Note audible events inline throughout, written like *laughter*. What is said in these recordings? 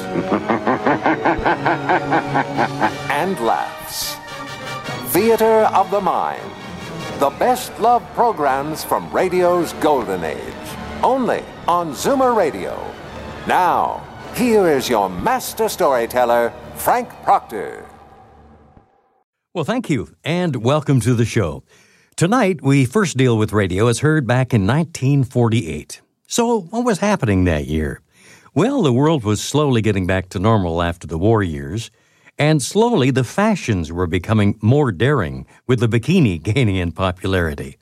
*laughs* and laughs. Theater of the Mind. The best love programs from radio's golden age. Only on Zoomer Radio. Now, here is your master storyteller, Frank Proctor. Well, thank you, and welcome to the show. Tonight, we first deal with radio as heard back in 1948. So, what was happening that year? Well, the world was slowly getting back to normal after the war years, and slowly the fashions were becoming more daring, with the bikini *laughs* gaining in popularity.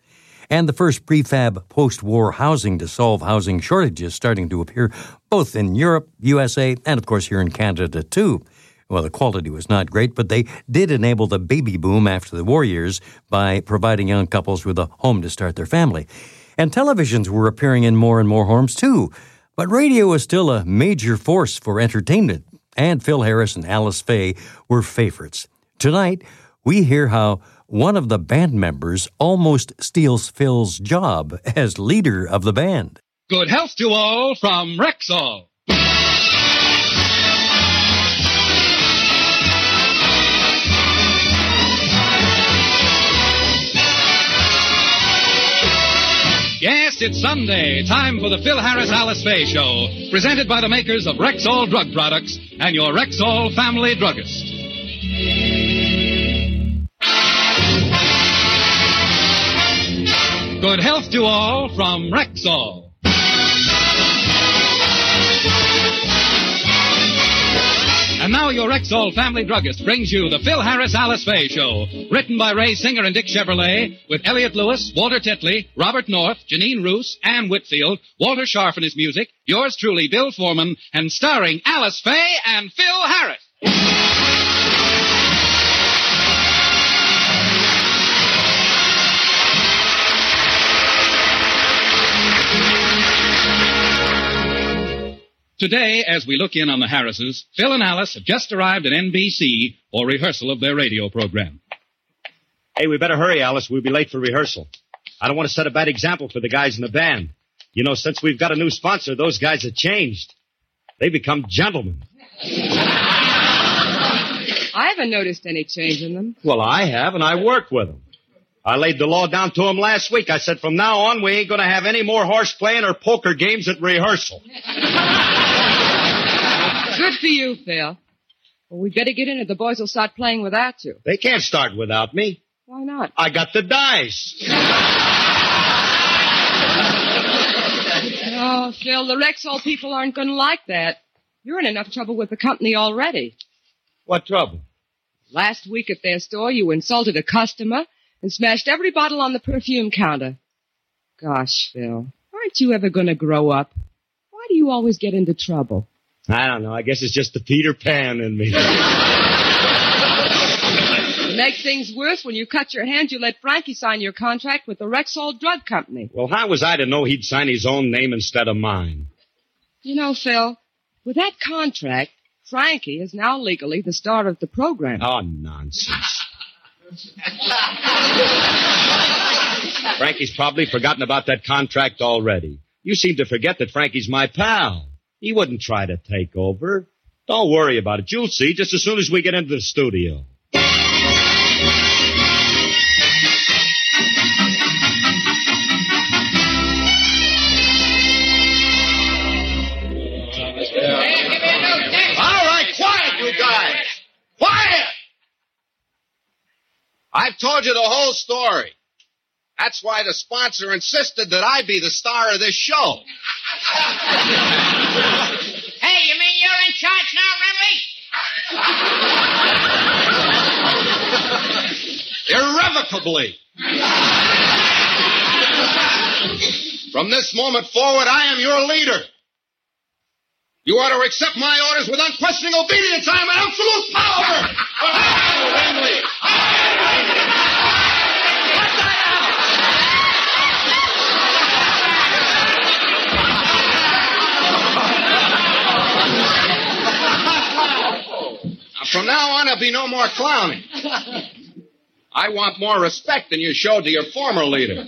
And the first prefab post war housing to solve housing shortages starting to appear both in Europe, USA, and of course here in Canada too. Well, the quality was not great, but they did enable the baby boom after the war years by providing young couples with a home to start their family. And televisions were appearing in more and more homes too. But radio was still a major force for entertainment, and Phil Harris and Alice Faye were favorites. Tonight, we hear how one of the band members almost steals Phil's job as leader of the band. Good health to all from Rexall. It's Sunday. Time for the Phil Harris Alice Faye Show. Presented by the makers of Rexall Drug Products and your Rexall family druggist. Good health to all from Rexall. And now your Rexall family druggist brings you the Phil Harris Alice Faye Show. Written by Ray Singer and Dick Chevillat, with Elliott Lewis, Walter Tetley, Robert North, Janine Roos, Ann Whitfield, Walter Scharf and his music, yours truly, Bill Forman, and starring Alice Faye and Phil Harris. Today, as we look in on the Harrises, Phil and Alice have just arrived at NBC for rehearsal of their radio program. Hey, we better hurry, Alice. We'll be late for rehearsal. I don't want to set a bad example for the guys in the band. You know, since we've got a new sponsor, those guys have changed. They've become gentlemen. I haven't noticed any change in them. Well, I have, and I work with them. I laid the law down to him last week. I said, from now on, we ain't going to have any more horse playing or poker games at rehearsal. *laughs* Good for you, Phil. Well, we better get in or the boys will start playing without you. They can't start without me. Why not? I got the dice. *laughs* Oh, Phil, the Rexall people aren't going to like that. You're in enough trouble with the company already. What trouble? Last week at their store, you insulted a customer and smashed every bottle on the perfume counter. Gosh, Phil, aren't you ever going to grow up? Why do you always get into trouble? I don't know. I guess it's just the Peter Pan in me. *laughs* Make things worse, when you cut your hand, you let Frankie sign your contract with the Rexall Drug Company. well, how was I to know he'd sign his own name instead of mine? You know, Phil, with that contract, Frankie is now legally the star of the program. Oh, nonsense. *laughs* Frankie's probably forgotten about that contract already. You seem to forget that Frankie's my pal. He wouldn't try to take over. Don't worry about it. You'll see just as soon as we get into the studio. I've told you the whole story. That's why the sponsor insisted that I be the star of this show. *laughs* Hey, you mean you're in charge now, Remley? *laughs* Irrevocably. *laughs* From this moment forward, I am your leader. You ought to accept my orders with unquestioning obedience. I am an absolute power. *laughs* *laughs* From now on, there'll be no more clowning. *laughs* I want more respect than you showed to your former leader.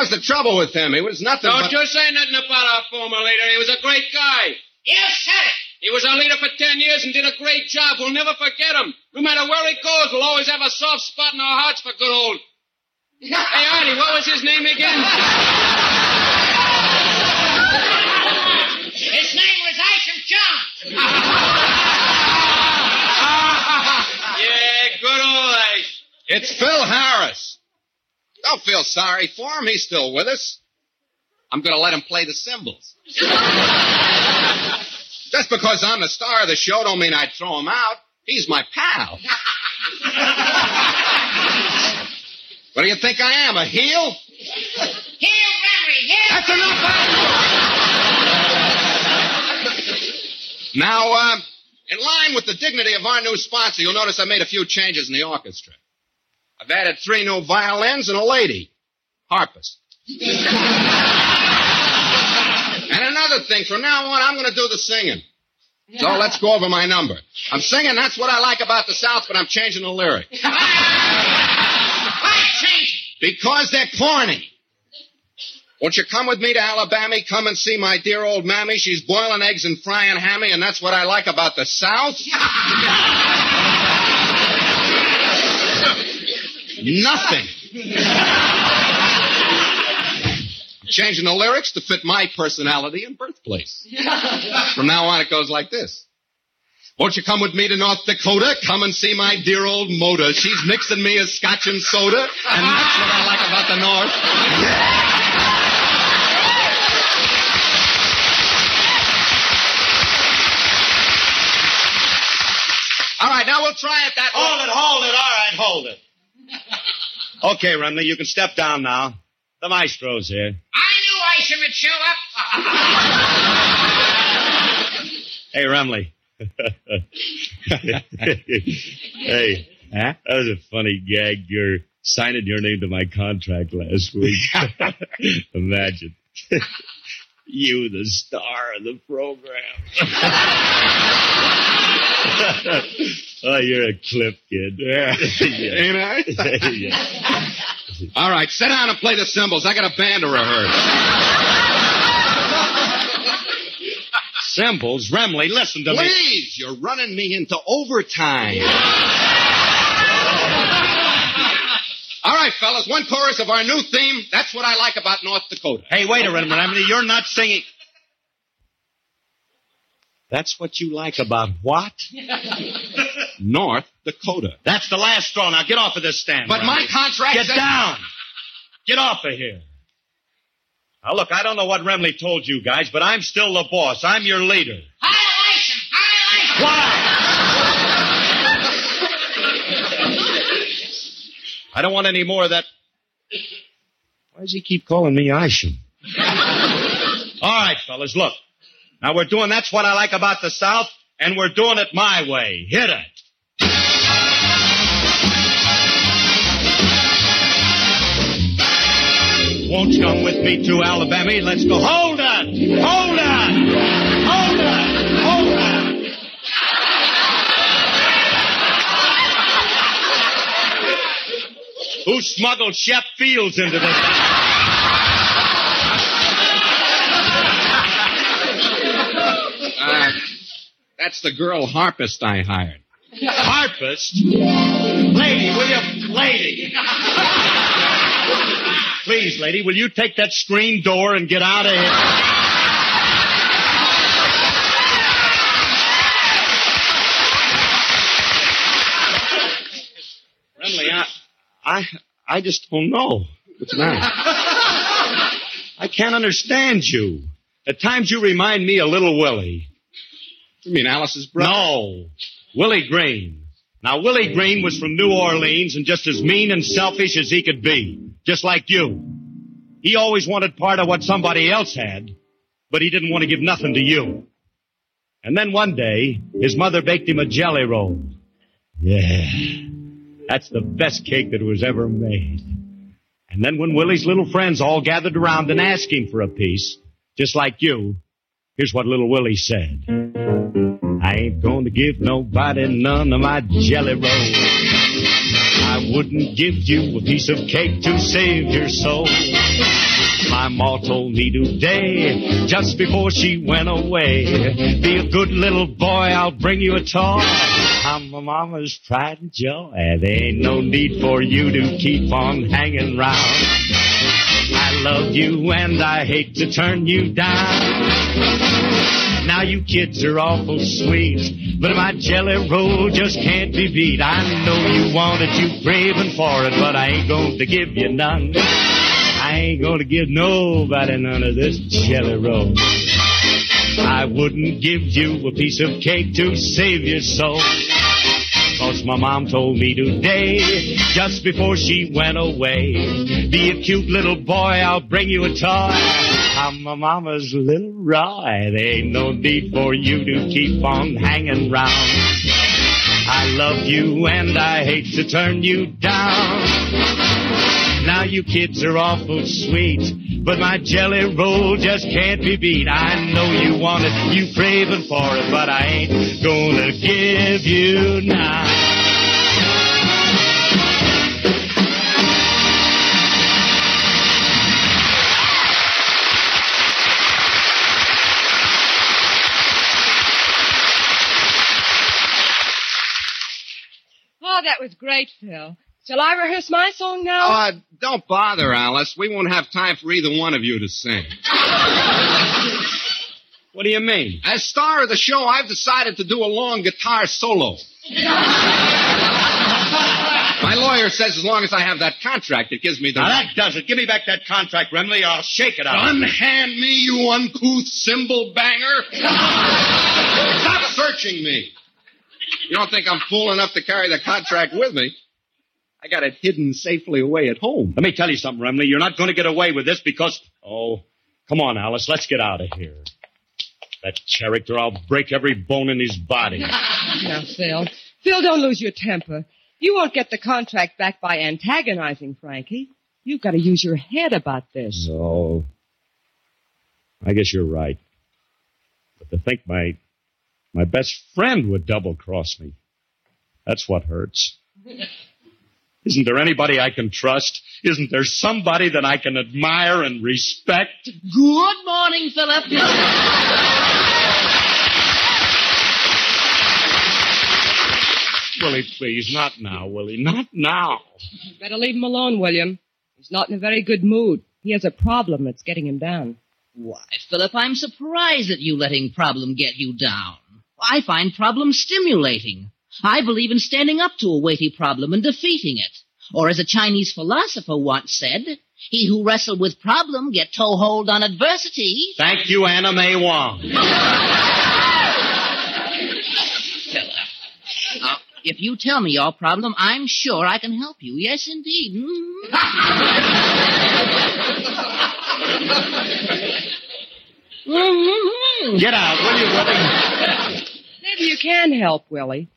How's the trouble with him? He was nothing Don't but... you say nothing about our former leader. He was a great guy. You said it. He was our leader for ten years and did a great job. We'll never forget him. No matter where he goes, we'll always have a soft spot in our hearts for good old. *laughs* hey, Artie, what was his name again? His name was Isham Jones. *laughs* yeah, good old Ice. It's Phil Harris. Don't feel sorry for him. He's still with us. I'm going to let him play the cymbals. *laughs* Just because I'm the star of the show don't mean I'd throw him out. He's my pal. *laughs* what do you think I am, a heel? Heel Henry, heel. That's enough. now, uh, in line with the dignity of our new sponsor, you'll notice I made a few changes in the orchestra. I've added three new violins and a lady, harpist. and another thing, from now on, I'm going to do the singing. So let's go over my number. I'm singing, that's what I like about the South, but I'm changing the lyrics. Why change it? Because they're corny. Won't you come with me to Alabama? Come and see my dear old mammy. She's boiling eggs and frying hammy, and that's what I like about the South. *laughs* Nothing. Changing the lyrics to fit my personality and birthplace. From now on, it goes like this. Won't you come with me to North Dakota? Come and see my dear old Moda. She's mixing me a scotch and soda, and that's what I like about the North. All right, now we'll try it that way. Hold it, hold it. All right, hold it. Okay, Remley, you can step down now. The maestro's here. I knew Isham would show up. *laughs* Hey, Remley. *laughs* hey, Huh? that was a funny gag. You're signing your name to my contract last week. *laughs* Imagine. you, the star of the program. oh, you're a clip kid. Yeah. Ain't I? yeah. All right, sit down and play the cymbals. I got a band to rehearse. cymbals? Remley, listen to me. Please, you're running me into overtime. All right, fellas, one chorus of our new theme. That's what I like about North Dakota. Hey, wait a minute, Remley. You're not singing. That's what you like about what? *laughs* North Dakota. That's the last straw. Now get off of this stand. But my contract Get says- down. Get off of here. Now look, I don't know what Remley told you guys, but I'm still the boss. I'm your leader. Hi, Isham. Hi, Isham. I don't want any more of that. Why does he keep calling me Isham? *laughs* All right, fellas, look. Now we're doing that's what I like about the South, and we're doing it my way. Hit it. Won't you come with me to Alabama? Let's go. Hold on! Hold on! Hold on! Hold on! Who smuggled Shep Fields into this? Uh, that's the girl harpist I hired. Harpist? Lady, will you? Lady! Please, lady, will you take that screen door and get out of here? I, I, I just don't know. What's the matter? I can't understand you. At times you remind me a Little Willie. You mean Alice's brother? No, Willie Green. Now, Willie oh. Green was from New Orleans and just as mean and selfish as he could be. Just like you. He always wanted part of what somebody else had. but he didn't want to give nothing to you. And then one day, his mother baked him a jelly roll. Yeah, that's the best cake that was ever made. And then when Willie's little friends all gathered around and asked him for a piece, just like you, here's what little Willie said. I ain't to give nobody none of my jelly rolls. I wouldn't give you a piece of cake to save your soul. My ma told me today, just before she went away, be a good little boy, I'll bring you a toy. I'm my mama's pride and joy. There ain't no need for you to keep on hanging round. I love you and I hate to turn you down. Now you kids are awful sweet, but my jelly roll just can't be beat. I know you want it, you craving for it, but I ain't going to give you none. I ain't going to give nobody none of this jelly roll. I wouldn't give you a piece of cake to save your soul. Cause my mom told me today, just before she went away, be a cute little boy, I'll bring you a toy. I'm my mama's little Roy. There ain't no need for you to keep on hanging round. I love you and I hate to turn you down. Now you kids are awful sweet, but my jelly roll just can't be beat. I know you want it, you craving for it, but I ain't gonna give you now. Oh, that was great, Phil. Shall I rehearse my song now? Uh, don't bother, Alice. We won't have time for either one of you to sing. What do you mean? As star of the show, I've decided to do a long guitar solo. My lawyer says as long as I have that contract, it gives me the. Now that does it. Give me back that contract, Remley, or I'll shake it out. Unhand me, you uncouth cymbal banger! Stop searching me! You don't think I'm fool enough to carry the contract with me? I got it hidden safely away at home. Let me tell you something, Remley. You're not going to get away with this because. Oh, come on, Alice. Let's get out of here. That character, I'll break every bone in his body. *laughs* Now, Phil. Phil, don't lose your temper. You won't get the contract back by antagonizing Frankie. You've got to use your head about this. No. I guess you're right. But to think my my best friend would double cross me. That's what hurts. *laughs* Isn't there anybody I can trust? Isn't there somebody that I can admire and respect? Good morning, Philip. Willie, please, not now, Willie, not now. Better leave him alone, William. He's not in a very good mood. He has a problem that's getting him down. Why, Philip, I'm surprised at you letting problem get you down. I find problem stimulating. I believe in standing up to a weighty problem and defeating it. Or as a Chinese philosopher once said, he who wrestle with problem get toehold on adversity. Thank you, Anna May Wong. *laughs* Philip, uh, if you tell me your problem, I'm sure I can help you. Yes, indeed. *laughs* Mm. Get out, will you, Willie? Maybe you can help, Willie.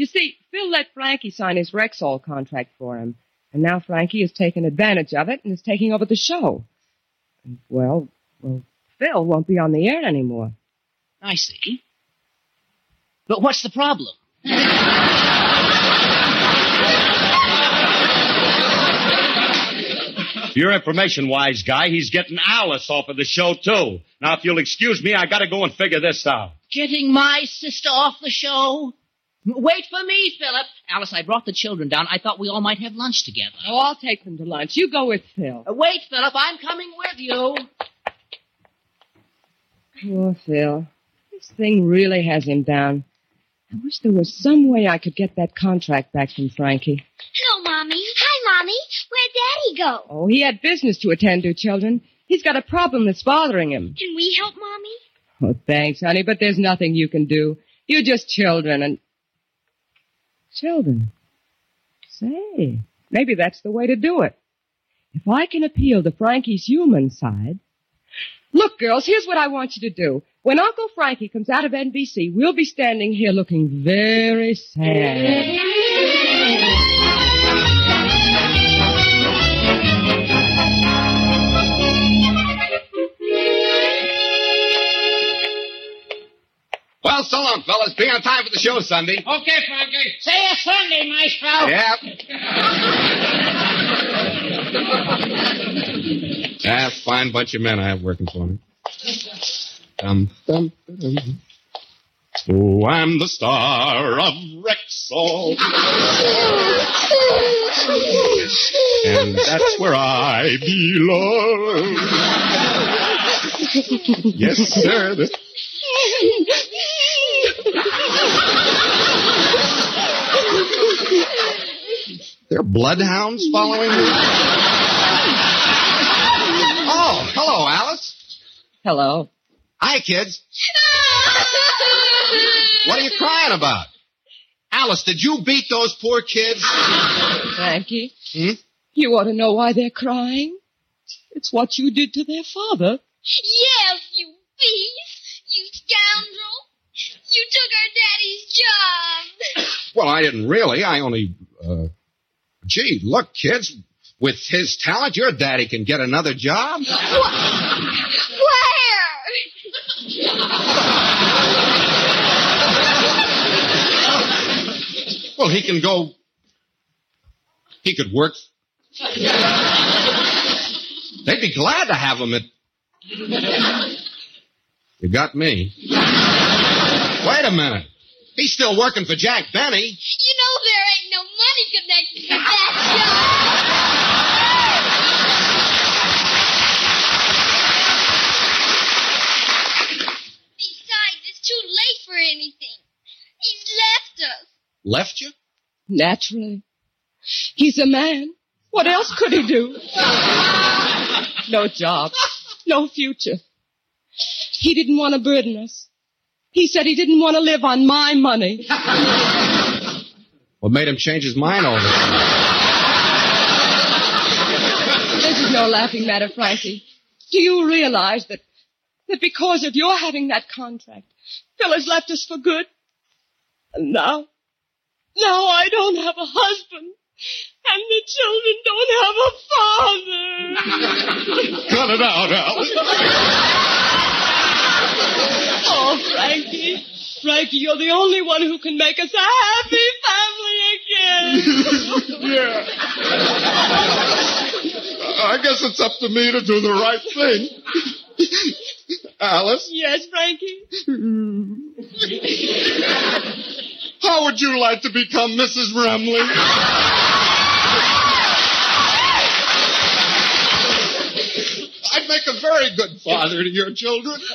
You see, Phil let Frankie sign his Rexall contract for him. And now Frankie has taken advantage of it and is taking over the show. And, well, well, Phil won't be on the air anymore. I see. But what's the problem? Your information, wise guy, he's getting Alice off of the show, too. Now, if you'll excuse me, I gotta go and figure this out. Getting my sister off the show? Wait for me, Philip. Alice, I brought the children down. I thought we all might have lunch together. Oh, I'll take them to lunch. You go with Phil. Uh, wait, Philip. I'm coming with you. Poor Phil. This thing really has him down. I wish there was some way I could get that contract back from Frankie. Hello, Mommy. Hi, Mommy. Where'd Daddy go? Oh, he had business to attend to, children. He's got a problem that's bothering him. Can we help Mommy? Oh, thanks, honey, but there's nothing you can do. You're just children and. Children. Say, maybe that's the way to do it. If I can appeal to Frankie's human side. Look, girls, here's what I want you to do. When Uncle Frankie comes out of NBC, we'll be standing here looking very sad. So long, fellas. Be on time for the show Sunday. Okay, Frankie. See you Sunday, Maestro. Yeah. *laughs* Ah, fine bunch of men I have working for me. Dum, dum, dum. Oh, I'm the star of Rexall. and that's where I belong. yes, sir. There are bloodhounds following me? Oh, hello, Alice. Hello. Hi, kids. What are you crying about? Alice, did you beat those poor kids? Frankie, Hmm? you ought to know why they're crying. It's what you did to their father. Yes, you beast, You scoundrel! You took our daddy's job! *coughs* Well, I didn't really. I only, uh, gee, look, kids, with his talent, your daddy can get another job. Where? well, he can go, he could work. They'd be glad to have him at. You got me. Wait a minute. He's still working for Jack Benny. You know there ain't no money connected with that job! Besides, it's too late for anything. He's left us. Left you? Naturally. He's a man. What else could he do? No job. No future. He didn't want to burden us. He said he didn't want to live on my money. What made him change his mind over it? This is no laughing matter, Frankie. Do you realize that, that because of your having that contract, Phil has left us for good? And now, now I don't have a husband. And the children don't have a father. Cut it out, Alice. Oh, Frankie. Frankie, you're the only one who can make us a happy family again. *laughs* yeah. I guess it's up to me to do the right thing. *laughs* Alice, Yes, Frankie? how would you like to become Mrs. Remley? *laughs* I'd make a very good father to your children. *laughs*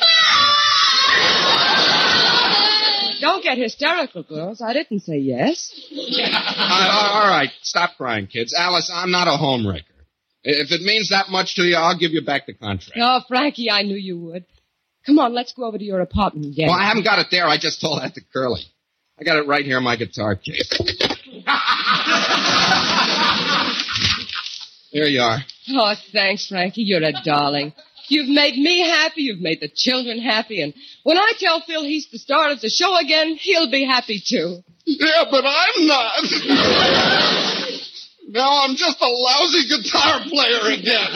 Don't get hysterical, girls. I didn't say yes. *laughs* Uh, all right, stop crying, kids. Alice, I'm not a homewrecker. If it means that much to you, I'll give you back the contract. Oh, Frankie, I knew you would. Come on, let's go over to your apartment again. Well, I haven't got it there. I just told that to Curly. I got it right here in my guitar case. *laughs* there you are. Oh, thanks, Frankie. You're a darling. You've made me happy. You've made the children happy. And when I tell Phil he's the star of the show again, he'll be happy too. Yeah, but I'm not. now I'm just a lousy guitar player again.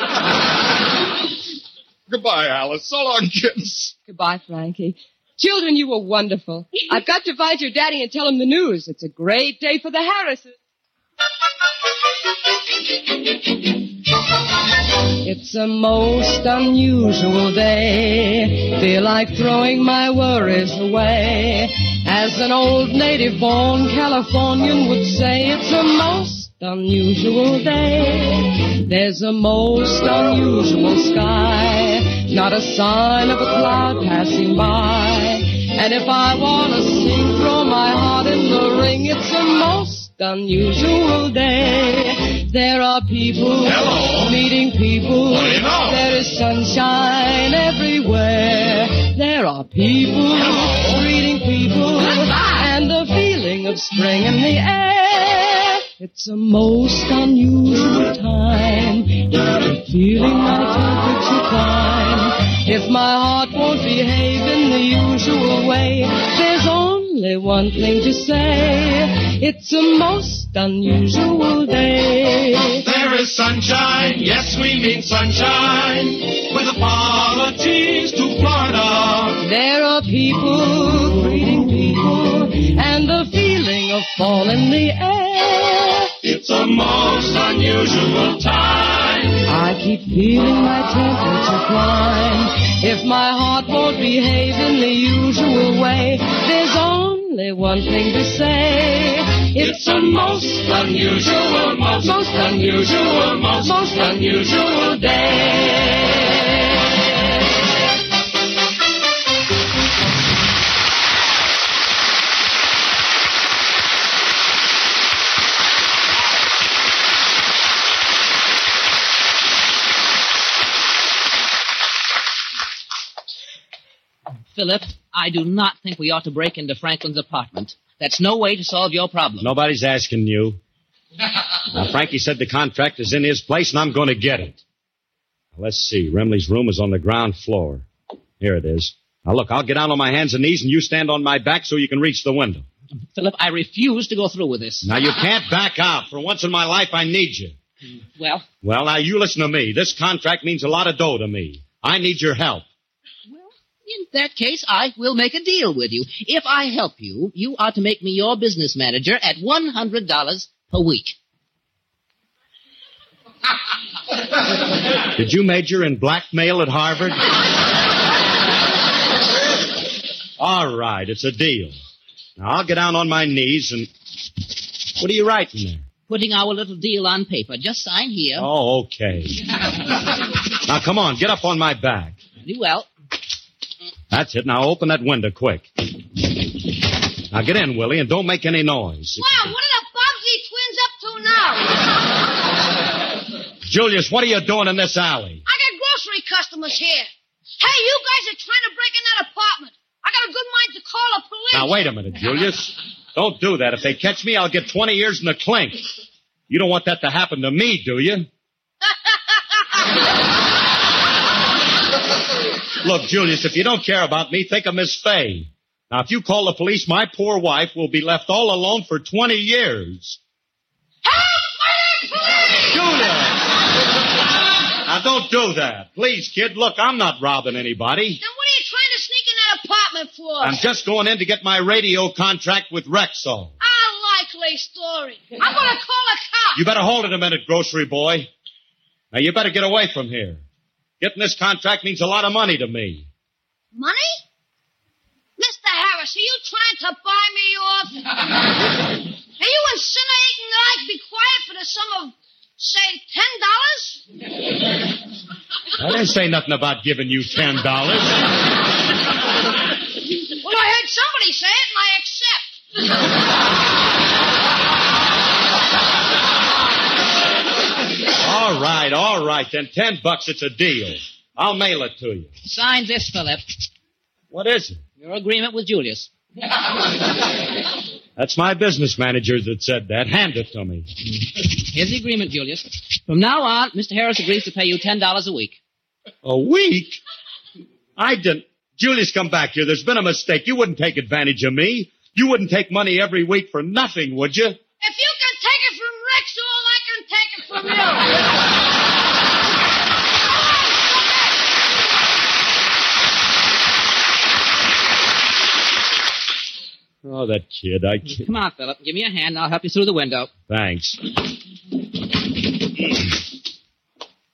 Goodbye, Alice. So long, kids. Goodbye, Frankie. Children, you were wonderful. I've got to find your daddy and tell him the news. It's a great day for the Harrises. It's a most unusual day. Feel like throwing my worries away. As an old native born Californian would say, it's a most unusual day. There's a most unusual sky. Not a sign of a cloud passing by. And if I want to sing, throw my heart in the ring. It's a most unusual day. There are people meeting people. There is sunshine everywhere. There are people greeting people. And the feeling of spring in the air. It's a most unusual time. I'm feeling my temperature climb. If my heart won't behave in the usual way, only one thing to say. It's a most unusual day. There is sunshine, yes, we mean sunshine, with apologies to Florida. There are people greeting people, and the feeling of fall in the air. It's a most unusual time. I keep feeling my temperature climb. If my heart won't behave in the usual way, there's only one thing to say. It's a most unusual, most, most unusual, most, most unusual day. Philip, I do not think we ought to break into Franklin's apartment. That's no way to solve your problem. Nobody's asking you. Now, Frankie said the contract is in his place, and I'm going to get it. Now, let's see. Remley's room is on the ground floor. Here it is. Now, look, I'll get down on my hands and knees, and you stand on my back so you can reach the window. Philip, I refuse to go through with this. Now, you can't back out. For once in my life, I need you. Well, Well, now, you listen to me. This contract means a lot of dough to me. I need your help. In that case, I will make a deal with you. If I help you, you are to make me your business manager at $100 per week. Did you major in blackmail at Harvard? All right, it's a deal. Now, I'll get down on my knees and. What are you writing there? Putting our little deal on paper. Just sign here. Oh, okay. now, come on, get up on my back. Well. That's it. Now, open that window quick. Now, get in, Willie, and don't make any noise. Wow, what are the Bobbsey twins up to now? Julius, what are you doing in this alley? I got grocery customers here. Hey, you guys are trying to break in that apartment. I got a good mind to call the police. Now, wait a minute, Julius. Don't do that. If they catch me, I'll get 20 years in the clink. You don't want that to happen to me, do you? *laughs* Look, Julius, if you don't care about me, think of Miss Faye. Now, if you call the police, my poor wife will be left all alone for 20 years. Help me, Julius! Now, don't do that. Please, kid. Look, I'm not robbing anybody. Then what are you trying to sneak in that apartment for? I'm just going in to get my radio contract with Rexall. A likely story. I'm gonna call a cop. You better hold it a minute, grocery boy. Now, you better get away from here. Getting this contract means a lot of money to me. Money? Mr. Harris, are you trying to buy me off? *laughs* are you insinuating that I'd be quiet for the sum of, say, ten dollars? I didn't say nothing about giving you ten dollars. Well, I heard somebody say it, and I accept. *laughs* All right, all right, then ten bucks, it's a deal. I'll mail it to you. Sign this, Philip. What is it? Your agreement with Julius. *laughs* That's my business manager that said that. Hand it to me. Here's the agreement, Julius. From now on, Mr. Harris agrees to pay you $10 a week. A week? I didn't. Julius, come back here. There's been a mistake. You wouldn't take advantage of me. You wouldn't take money every week for nothing, would you? If you can take it from Rexall, I can take it from you. Oh, that kid. I can't. Come on, Philip. Give me a hand. and I'll help you through the window. Thanks.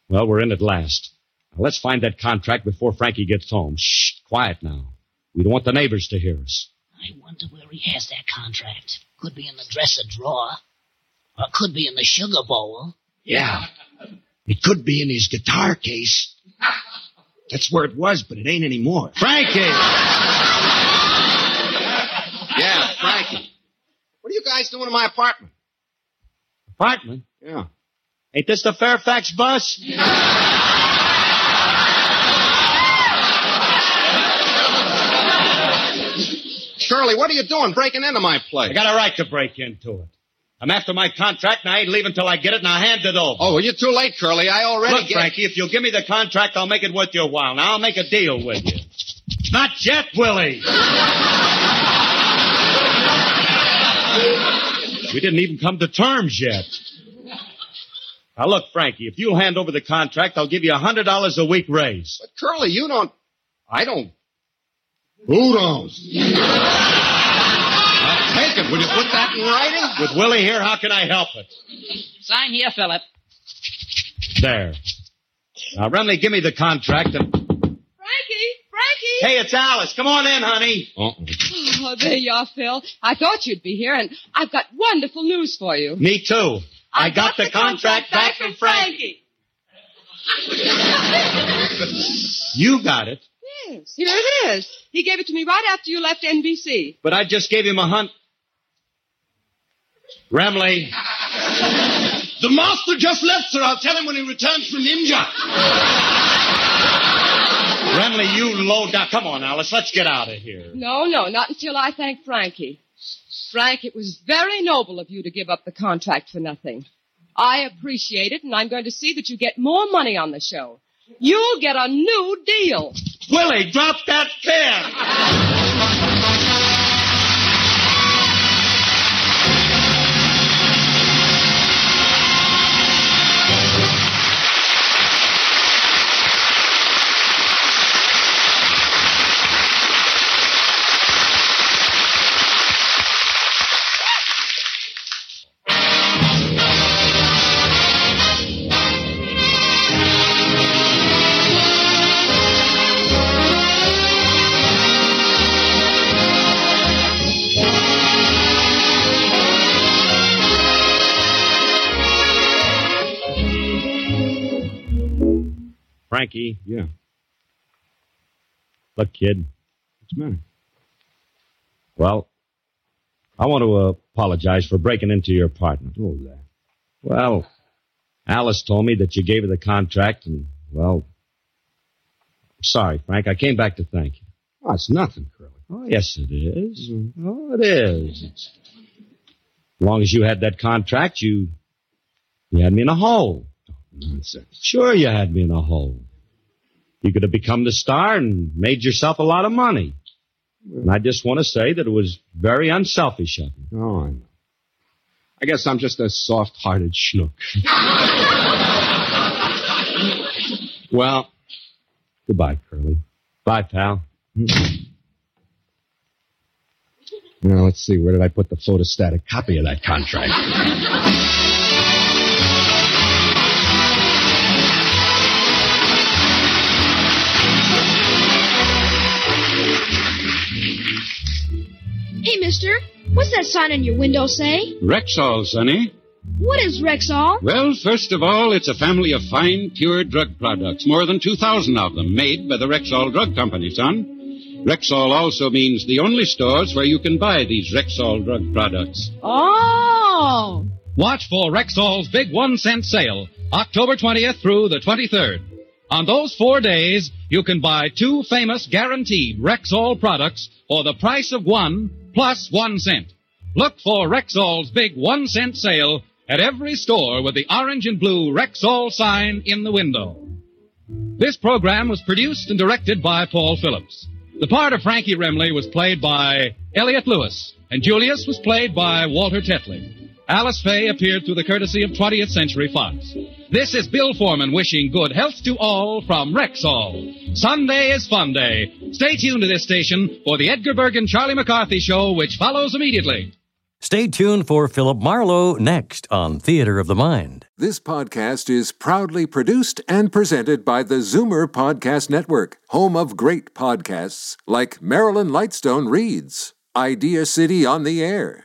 Well, we're in at last. Now, let's find that contract before Frankie gets home. Shh, quiet now. We don't want the neighbors to hear us. I wonder where he has that contract. Could be in the dresser drawer. Or could be in the sugar bowl. Yeah. It could be in his guitar case. That's where it was, but it ain't anymore. Frankie! Yeah, Frankie. What are you guys doing in my apartment? Apartment? Yeah. Ain't this the Fairfax bus? Shirley, what are you doing breaking into my place? I got a right to break into it. I'm after my contract, and I ain't leaving till I get it, and I hand it over. Oh, well, you're too late, Curly. I already Look, get... Frankie, if you'll give me the contract, I'll make it worth your while. Now, I'll make a deal with you. Not yet, Willie. We didn't even come to terms yet. Now, look, Frankie, if you'll hand over the contract, I'll give you a $100 a week raise. But, Curly, you don't... I don't... Who don't? I'll take it. Will you put that in writing? With Willie here, how can I help it? Sign here, Philip. There. Now, Remley, give me the contract and... Frankie! Frankie! Hey, it's Alice. Come on in, honey. Uh-uh. Oh, there you are, Phil. I thought you'd be here, and I've got wonderful news for you. Me too. I, got, the contract back from Frankie. You got it, Yes, here it is. He gave it to me right after you left NBC. but I just gave him a hunt. Remley, The master just left, sir. I'll tell him when he returns from Ninja. Remley, you low down. Come on, Alice. Let's get out of here. No, no, not until I thank Frankie. Frank, it was very noble of you to give up the contract for nothing. I appreciate it, and I'm going to see that you get more money on the show. You'll get a new deal. Willie, drop that pen. Frankie. Yeah. Look, kid. What's the matter? Well, I want to apologize for breaking into your apartment. Oh, that. Well, Alice told me that you gave her the contract, and, well, I'm sorry, Frank. I came back to thank you. Oh, it's nothing, Curly. Oh, yes, it is. Mm-hmm. Oh, it is. It's, as long as you had that contract, you you had me in a hole. Nonsense. Sure, you had me in a hole. You could have become the star and made yourself a lot of money. And I just want to say that it was very unselfish of you. Oh, I know. I guess I'm just a soft-hearted schnook. *laughs* Well, goodbye, Curly. Bye, pal. Mm-hmm. Now, let's see. Where did I put the photostatic copy of that contract? *laughs* Hey, mister, what's that sign on your window say? Rexall, Sonny. What is Rexall? Well, first of all, it's a family of fine, pure drug products. More than 2,000 of them made by the Rexall Drug Company, son. Rexall also means the only stores where you can buy these Rexall drug products. Oh. Watch for Rexall's big one cent sale, October 20th through the 23rd. On those four days, you can buy two famous guaranteed Rexall products for the price of one plus one cent. Look for Rexall's big one cent sale at every store with the orange and blue Rexall sign in the window. This program was produced and directed by Paul Phillips. The part of Frankie Remley was played by Elliott Lewis, and Julius was played by Walter Tetley. Alice Faye appeared through the courtesy of 20th Century Fox. This is Bill Forman wishing good health to all from Rexall. Sunday is fun day. Stay tuned to this station for the Edgar Bergen Charlie McCarthy show, which follows immediately. Stay tuned for Philip Marlowe next on Theater of the Mind. This podcast is proudly produced and presented by the Zoomer Podcast Network, home of great podcasts like Marilyn Lightstone Reads, Idea City on the Air,